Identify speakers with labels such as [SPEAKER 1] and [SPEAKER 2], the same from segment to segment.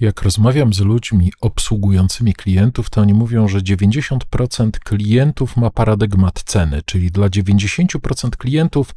[SPEAKER 1] Jak rozmawiam z ludźmi obsługującymi klientów, to oni mówią, że 90% klientów ma paradygmat ceny, czyli dla 90% klientów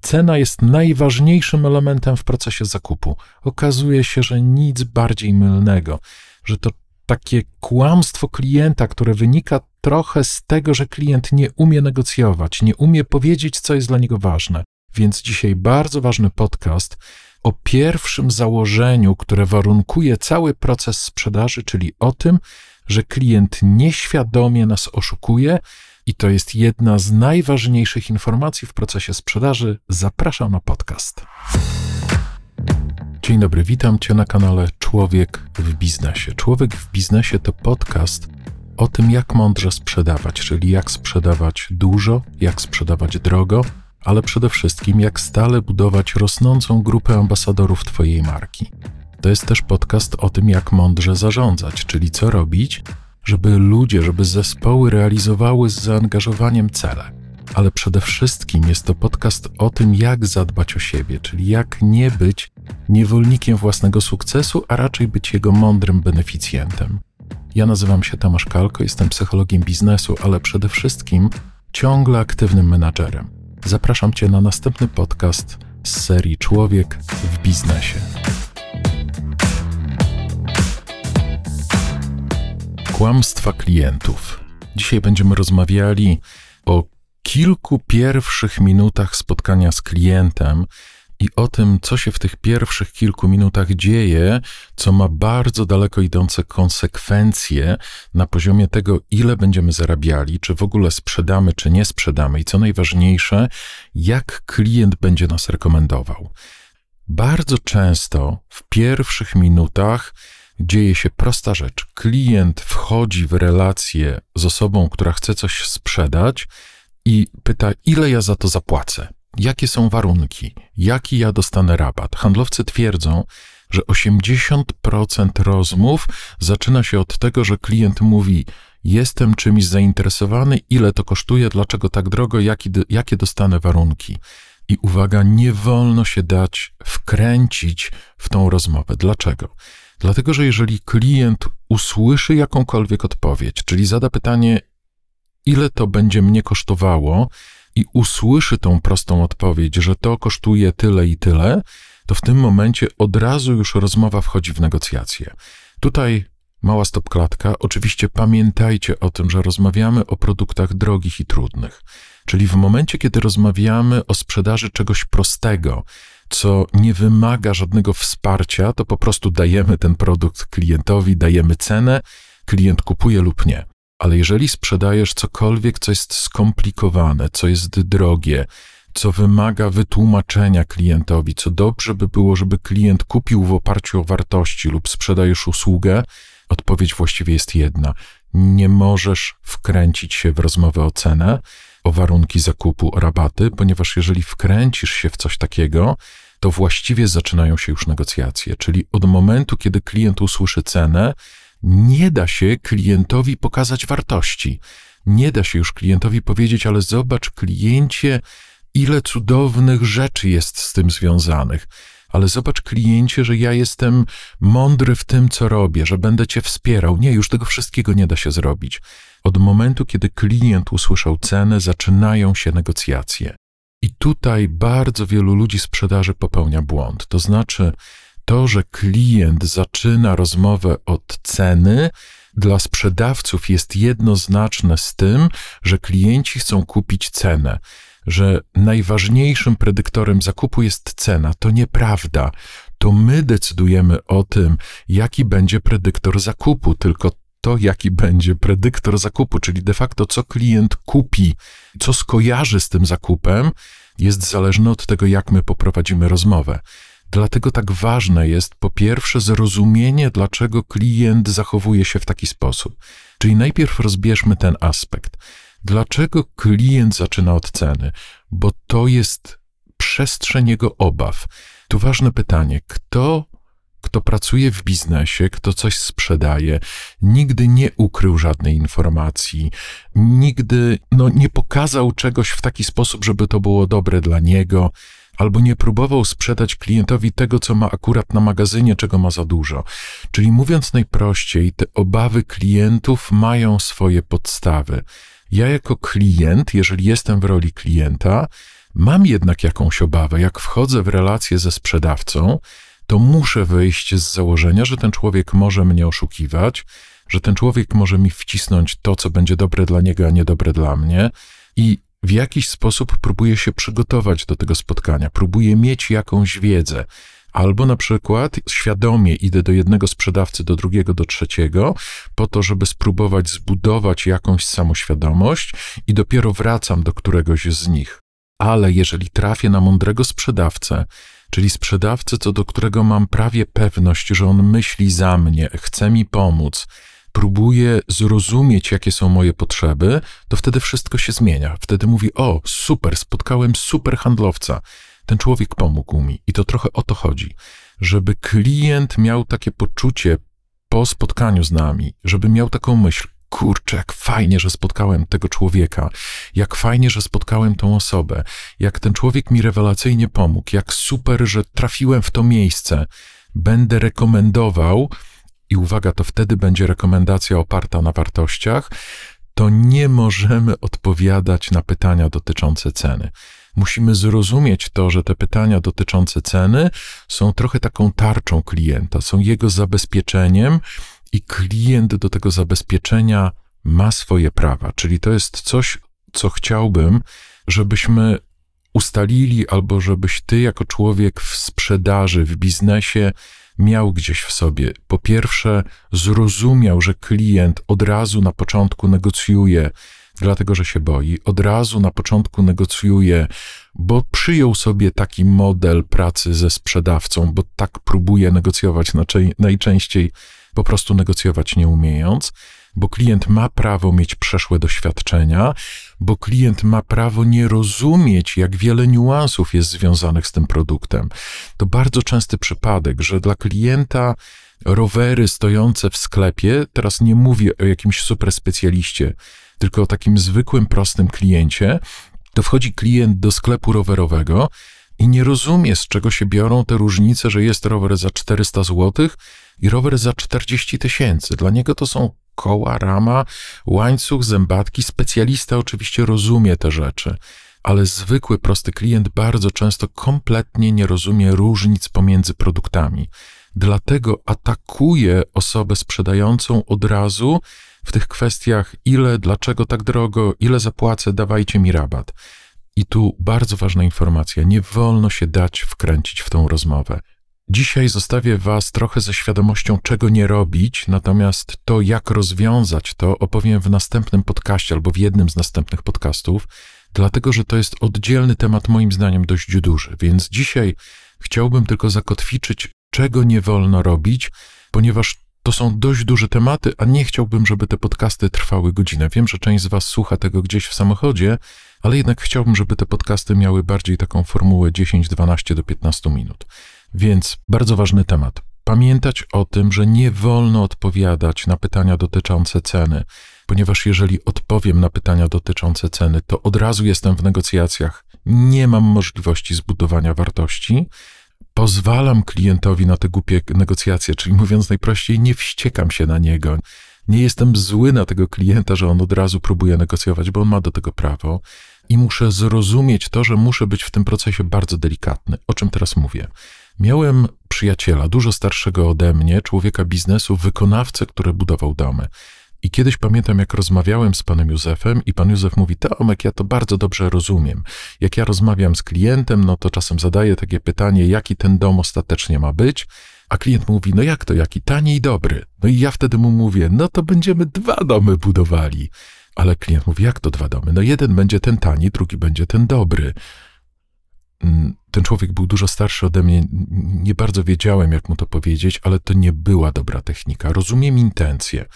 [SPEAKER 1] cena jest najważniejszym elementem w procesie zakupu. Okazuje się, że nic bardziej mylnego, że to takie kłamstwo klienta, które wynika trochę z tego, że klient nie umie negocjować, nie umie powiedzieć, co jest dla niego ważne. Więc dzisiaj bardzo ważny podcast o pierwszym założeniu, które warunkuje cały proces sprzedaży, czyli o tym, że klient nieświadomie nas oszukuje i to jest jedna z najważniejszych informacji w procesie sprzedaży. Zapraszam na podcast. Dzień dobry, witam Cię na kanale Człowiek w Biznesie. Człowiek w Biznesie to podcast o tym, jak mądrze sprzedawać, czyli jak sprzedawać dużo, jak sprzedawać drogo, ale przede wszystkim jak stale budować rosnącą grupę ambasadorów Twojej marki. To jest też podcast o tym, jak mądrze zarządzać, czyli co robić, żeby ludzie, żeby zespoły realizowały z zaangażowaniem cele. Ale przede wszystkim jest to podcast o tym, jak zadbać o siebie, czyli jak nie być niewolnikiem własnego sukcesu, a raczej być jego mądrym beneficjentem. Ja nazywam się Tomasz Kalko, jestem psychologiem biznesu, ale przede wszystkim ciągle aktywnym menadżerem. Zapraszam Cię na następny podcast z serii Człowiek w biznesie. Kłamstwa klientów. Dzisiaj będziemy rozmawiali o kilku pierwszych minutach spotkania z klientem i o tym, co się w tych pierwszych kilku minutach dzieje, co ma bardzo daleko idące konsekwencje na poziomie tego, ile będziemy zarabiali, czy w ogóle sprzedamy, czy nie sprzedamy, i co najważniejsze, jak klient będzie nas rekomendował. Bardzo często w pierwszych minutach dzieje się prosta rzecz. Klient wchodzi w relację z osobą, która chce coś sprzedać i pyta, ile ja za to zapłacę jakie są warunki, jaki ja dostanę rabat. Handlowcy twierdzą, że 80% rozmów zaczyna się od tego, że klient mówi: Jestem czymś zainteresowany, ile to kosztuje, dlaczego tak drogo, jaki, jakie dostanę warunki. I uwaga, nie wolno się dać wkręcić w tą rozmowę. Dlaczego? Dlatego, że jeżeli klient usłyszy jakąkolwiek odpowiedź, czyli zada pytanie, ile to będzie mnie kosztowało, i usłyszy tą prostą odpowiedź, że to kosztuje tyle i tyle, to w tym momencie od razu już rozmowa wchodzi w negocjacje. Tutaj mała stopklatka. Oczywiście pamiętajcie o tym, że rozmawiamy o produktach drogich i trudnych. Czyli w momencie, kiedy rozmawiamy o sprzedaży czegoś prostego, co nie wymaga żadnego wsparcia, to po prostu dajemy ten produkt klientowi, dajemy cenę, klient kupuje lub nie. Ale jeżeli sprzedajesz cokolwiek, co jest skomplikowane, co jest drogie, co wymaga wytłumaczenia klientowi, co dobrze by było, żeby klient kupił w oparciu o wartości lub sprzedajesz usługę, odpowiedź właściwie jest jedna. Nie możesz wkręcić się w rozmowę o cenę, o warunki zakupu, o rabaty, ponieważ jeżeli wkręcisz się w coś takiego, to właściwie zaczynają się już negocjacje. Czyli od momentu, kiedy klient usłyszy cenę, nie da się klientowi pokazać wartości. Nie da się już klientowi powiedzieć, ale zobacz, kliencie, ile cudownych rzeczy jest z tym związanych. Ale zobacz, kliencie, że ja jestem mądry w tym, co robię, że będę cię wspierał. Nie, już tego wszystkiego nie da się zrobić. Od momentu, kiedy klient usłyszał cenę, zaczynają się negocjacje. I tutaj bardzo wielu ludzi sprzedaży popełnia błąd. To znaczy, to, że klient zaczyna rozmowę od ceny, dla sprzedawców jest jednoznaczne z tym, że klienci chcą kupić cenę, że najważniejszym predyktorem zakupu jest cena. To nieprawda. To my decydujemy o tym, jaki będzie predyktor zakupu, tylko to, jaki będzie predyktor zakupu, czyli de facto co klient kupi, co skojarzy z tym zakupem, jest zależne od tego, jak my poprowadzimy rozmowę. Dlatego tak ważne jest po pierwsze zrozumienie, dlaczego klient zachowuje się w taki sposób. Czyli najpierw rozbierzmy ten aspekt. Dlaczego klient zaczyna od ceny? Bo to jest przestrzeń jego obaw. Tu ważne pytanie: kto kto pracuje w biznesie, kto coś sprzedaje, nigdy nie ukrył żadnej informacji, nigdy no, nie pokazał czegoś w taki sposób, żeby to było dobre dla niego, albo nie próbował sprzedać klientowi tego, co ma akurat na magazynie, czego ma za dużo. Czyli mówiąc najprościej, te obawy klientów mają swoje podstawy. Ja jako klient, jeżeli jestem w roli klienta, mam jednak jakąś obawę. Jak wchodzę w relację ze sprzedawcą, to muszę wyjść z założenia, że ten człowiek może mnie oszukiwać, że ten człowiek może mi wcisnąć to, co będzie dobre dla niego, a niedobre dla mnie. I w jakiś sposób próbuję się przygotować do tego spotkania, próbuję mieć jakąś wiedzę. Albo na przykład świadomie idę do jednego sprzedawcy, do drugiego, do trzeciego, po to, żeby spróbować zbudować jakąś samoświadomość i dopiero wracam do któregoś z nich. Ale jeżeli trafię na mądrego sprzedawcę, czyli sprzedawcę, co do którego mam prawie pewność, że on myśli za mnie, chce mi pomóc, próbuje zrozumieć, jakie są moje potrzeby, to wtedy wszystko się zmienia. Wtedy mówi: O, super, spotkałem super handlowca. Ten człowiek pomógł mi. I to trochę o to chodzi, żeby klient miał takie poczucie po spotkaniu z nami, żeby miał taką myśl: kurczę, jak fajnie, że spotkałem tego człowieka, jak fajnie, że spotkałem tą osobę, jak ten człowiek mi rewelacyjnie pomógł, jak super, że trafiłem w to miejsce. Będę rekomendował, i uwaga, to wtedy będzie rekomendacja oparta na wartościach, to nie możemy odpowiadać na pytania dotyczące ceny. Musimy zrozumieć to, że te pytania dotyczące ceny są trochę taką tarczą klienta, są jego zabezpieczeniem i klient do tego zabezpieczenia ma swoje prawa. Czyli to jest coś, co chciałbym, żebyśmy ustalili, albo żebyś ty, jako człowiek w sprzedaży, w biznesie, miał gdzieś w sobie. Po pierwsze, zrozumiał, że klient od razu na początku negocjuje, dlatego że się boi, od razu na początku negocjuje, bo przyjął sobie taki model pracy ze sprzedawcą, bo tak próbuje negocjować najczęściej, po prostu negocjować nie umiejąc bo klient ma prawo mieć przeszłe doświadczenia, bo klient ma prawo nie rozumieć, jak wiele niuansów jest związanych z tym produktem. To bardzo częsty przypadek, że dla klienta rowery stojące w sklepie, teraz nie mówię o jakimś super specjaliście, tylko o takim zwykłym, prostym kliencie, to wchodzi klient do sklepu rowerowego i nie rozumie, z czego się biorą te różnice, że jest rower za 400 zł i rower za 40 tysięcy. Dla niego to są koła, rama, łańcuch, zębatki. Specjalista oczywiście rozumie te rzeczy, ale zwykły, prosty klient bardzo często kompletnie nie rozumie różnic pomiędzy produktami. Dlatego atakuje osobę sprzedającą od razu w tych kwestiach, ile, dlaczego tak drogo, ile zapłacę, dawajcie mi rabat. I tu bardzo ważna informacja: nie wolno się dać wkręcić w tą rozmowę. Dzisiaj zostawię Was trochę ze świadomością, czego nie robić, natomiast to, jak rozwiązać to, opowiem w następnym podcaście albo w jednym z następnych podcastów, dlatego że to jest oddzielny temat, moim zdaniem, dość duży. Więc dzisiaj chciałbym tylko zakotwiczyć, czego nie wolno robić, ponieważ to są dość duże tematy, a nie chciałbym, żeby te podcasty trwały godzinę. Wiem, że część z Was słucha tego gdzieś w samochodzie, ale jednak chciałbym, żeby te podcasty miały bardziej taką formułę 10, 12 do 15 minut. Więc bardzo ważny temat. Pamiętać o tym, że nie wolno odpowiadać na pytania dotyczące ceny, ponieważ jeżeli odpowiem na pytania dotyczące ceny, to od razu jestem w negocjacjach, nie mam możliwości zbudowania wartości, pozwalam klientowi na te głupie negocjacje, czyli mówiąc najprościej, nie wściekam się na niego. Nie jestem zły na tego klienta, że on od razu próbuje negocjować, bo on ma do tego prawo i muszę zrozumieć to, że muszę być w tym procesie bardzo delikatny. O czym teraz mówię? Miałem przyjaciela, dużo starszego ode mnie, człowieka biznesu, wykonawcę, który budował domy. I kiedyś pamiętam, jak rozmawiałem z panem Józefem, i pan Józef mówi: Tomek, ja to bardzo dobrze rozumiem. Jak ja rozmawiam z klientem, no to czasem zadaję takie pytanie, jaki ten dom ostatecznie ma być. A klient mówi: No jak to, jaki tani i dobry? No i ja wtedy mu mówię: No to będziemy dwa domy budowali. Ale klient mówi: Jak to dwa domy? No jeden będzie ten tani, drugi będzie ten dobry. Mm, ten człowiek był dużo starszy ode mnie, nie bardzo wiedziałem, jak mu to powiedzieć, ale to nie była dobra technika. Rozumiem intencje.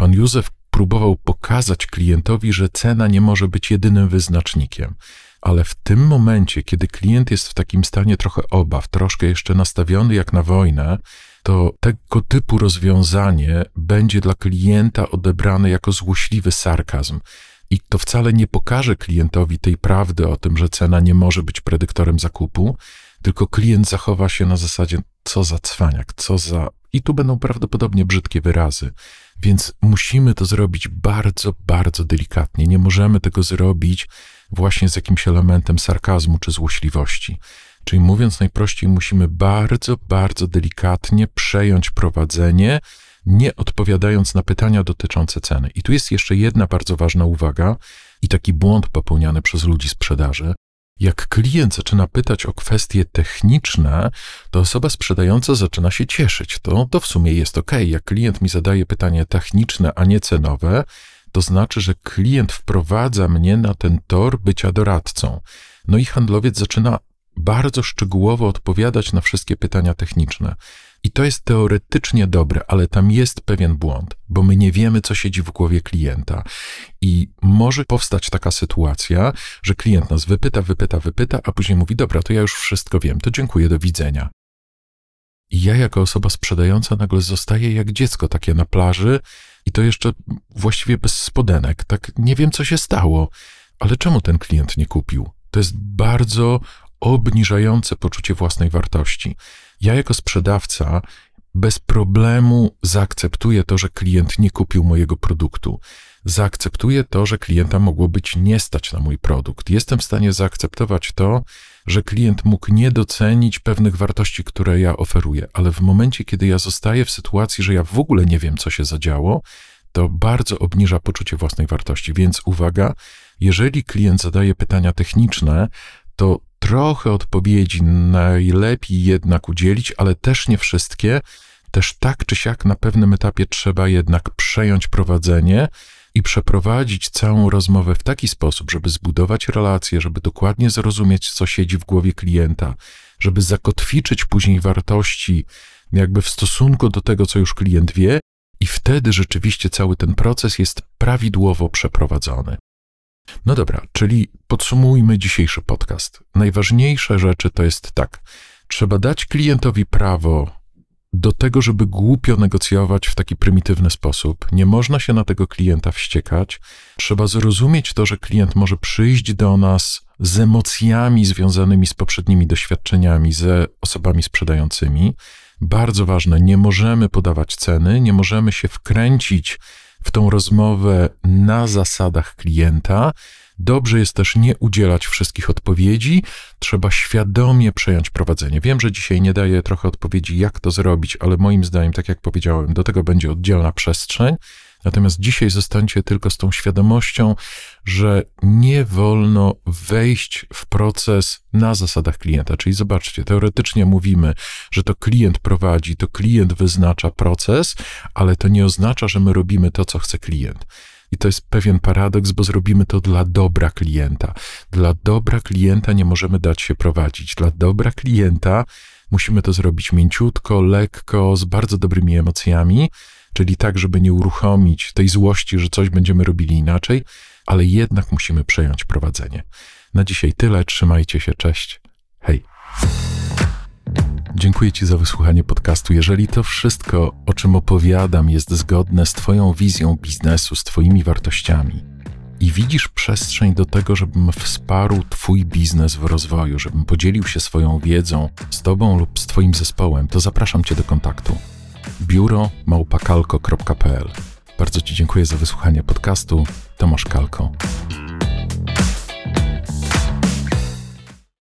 [SPEAKER 1] Pan Józef próbował pokazać klientowi, że cena nie może być jedynym wyznacznikiem. Ale w tym momencie, kiedy klient jest w takim stanie trochę obaw, troszkę jeszcze nastawiony jak na wojnę, to tego typu rozwiązanie będzie dla klienta odebrane jako złośliwy sarkazm. i to wcale nie pokaże klientowi tej prawdy o tym, że cena nie może być predyktorem zakupu, tylko klient zachowa się na zasadzie, co za cwaniak, co za. I tu będą prawdopodobnie brzydkie wyrazy. Więc musimy to zrobić bardzo, bardzo delikatnie. Nie możemy tego zrobić właśnie z jakimś elementem sarkazmu czy złośliwości. Czyli mówiąc najprościej, musimy bardzo, bardzo delikatnie przejąć prowadzenie, nie odpowiadając na pytania dotyczące ceny. I tu jest jeszcze jedna bardzo ważna uwaga i taki błąd popełniany przez ludzi sprzedaży. Jak klient zaczyna pytać o kwestie techniczne, to osoba sprzedająca zaczyna się cieszyć. To, to w sumie jest ok. Jak klient mi zadaje pytanie techniczne, a nie cenowe, to znaczy, że klient wprowadza mnie na ten tor bycia doradcą. No i handlowiec zaczyna bardzo szczegółowo odpowiadać na wszystkie pytania techniczne. I to jest teoretycznie dobre, ale tam jest pewien błąd, bo my nie wiemy, co siedzi w głowie klienta. I może powstać taka sytuacja, że klient nas wypyta, wypyta, wypyta, a później mówi: Dobra, to ja już wszystko wiem, to dziękuję, do widzenia. I ja, jako osoba sprzedająca, nagle zostaję jak dziecko takie na plaży i to jeszcze właściwie bez spodenek. Tak nie wiem, co się stało, ale czemu ten klient nie kupił? To jest bardzo obniżające poczucie własnej wartości. Ja jako sprzedawca bez problemu zaakceptuję to, że klient nie kupił mojego produktu. Zaakceptuję to, że klienta mogło być nie stać na mój produkt. Jestem w stanie zaakceptować to, że klient mógł nie docenić pewnych wartości, które ja oferuję, ale w momencie, kiedy ja zostaję w sytuacji, że ja w ogóle nie wiem, co się zadziało, to bardzo obniża poczucie własnej wartości. Więc uwaga, jeżeli klient zadaje pytania techniczne, to trochę odpowiedzi najlepiej jednak udzielić, ale też nie wszystkie. Też tak czy siak na pewnym etapie trzeba jednak przejąć prowadzenie i przeprowadzić całą rozmowę w taki sposób, żeby zbudować relacje, żeby dokładnie zrozumieć, co siedzi w głowie klienta, żeby zakotwiczyć później wartości, jakby w stosunku do tego, co już klient wie, i wtedy rzeczywiście cały ten proces jest prawidłowo przeprowadzony. No dobra, czyli podsumujmy dzisiejszy podcast. Najważniejsze rzeczy to jest tak: trzeba dać klientowi prawo do tego, żeby głupio negocjować w taki prymitywny sposób. Nie można się na tego klienta wściekać. Trzeba zrozumieć to, że klient może przyjść do nas z emocjami związanymi z poprzednimi doświadczeniami, ze osobami sprzedającymi. Bardzo ważne, nie możemy podawać ceny, nie możemy się wkręcić w tą rozmowę na zasadach klienta. Dobrze jest też nie udzielać wszystkich odpowiedzi, trzeba świadomie przejąć prowadzenie. Wiem, że dzisiaj nie daję trochę odpowiedzi, jak to zrobić, ale moim zdaniem, tak jak powiedziałem, do tego będzie oddzielna przestrzeń. Natomiast dzisiaj zostańcie tylko z tą świadomością, że nie wolno wejść w proces na zasadach klienta. Czyli zobaczcie, teoretycznie mówimy, że to klient prowadzi, to klient wyznacza proces, ale to nie oznacza, że my robimy to, co chce klient. I to jest pewien paradoks, bo zrobimy to dla dobra klienta. Dla dobra klienta nie możemy dać się prowadzić. Dla dobra klienta musimy to zrobić mięciutko, lekko, z bardzo dobrymi emocjami czyli tak, żeby nie uruchomić tej złości, że coś będziemy robili inaczej, ale jednak musimy przejąć prowadzenie. Na dzisiaj tyle, trzymajcie się, cześć. Hej. Dziękuję Ci za wysłuchanie podcastu. Jeżeli to wszystko, o czym opowiadam, jest zgodne z Twoją wizją biznesu, z Twoimi wartościami i widzisz przestrzeń do tego, żebym wsparł Twój biznes w rozwoju, żebym podzielił się swoją wiedzą z Tobą lub z Twoim zespołem, to zapraszam Cię do kontaktu biuro małpakalko.pl. Bardzo Ci dziękuję za wysłuchanie podcastu. Tomasz Kalko.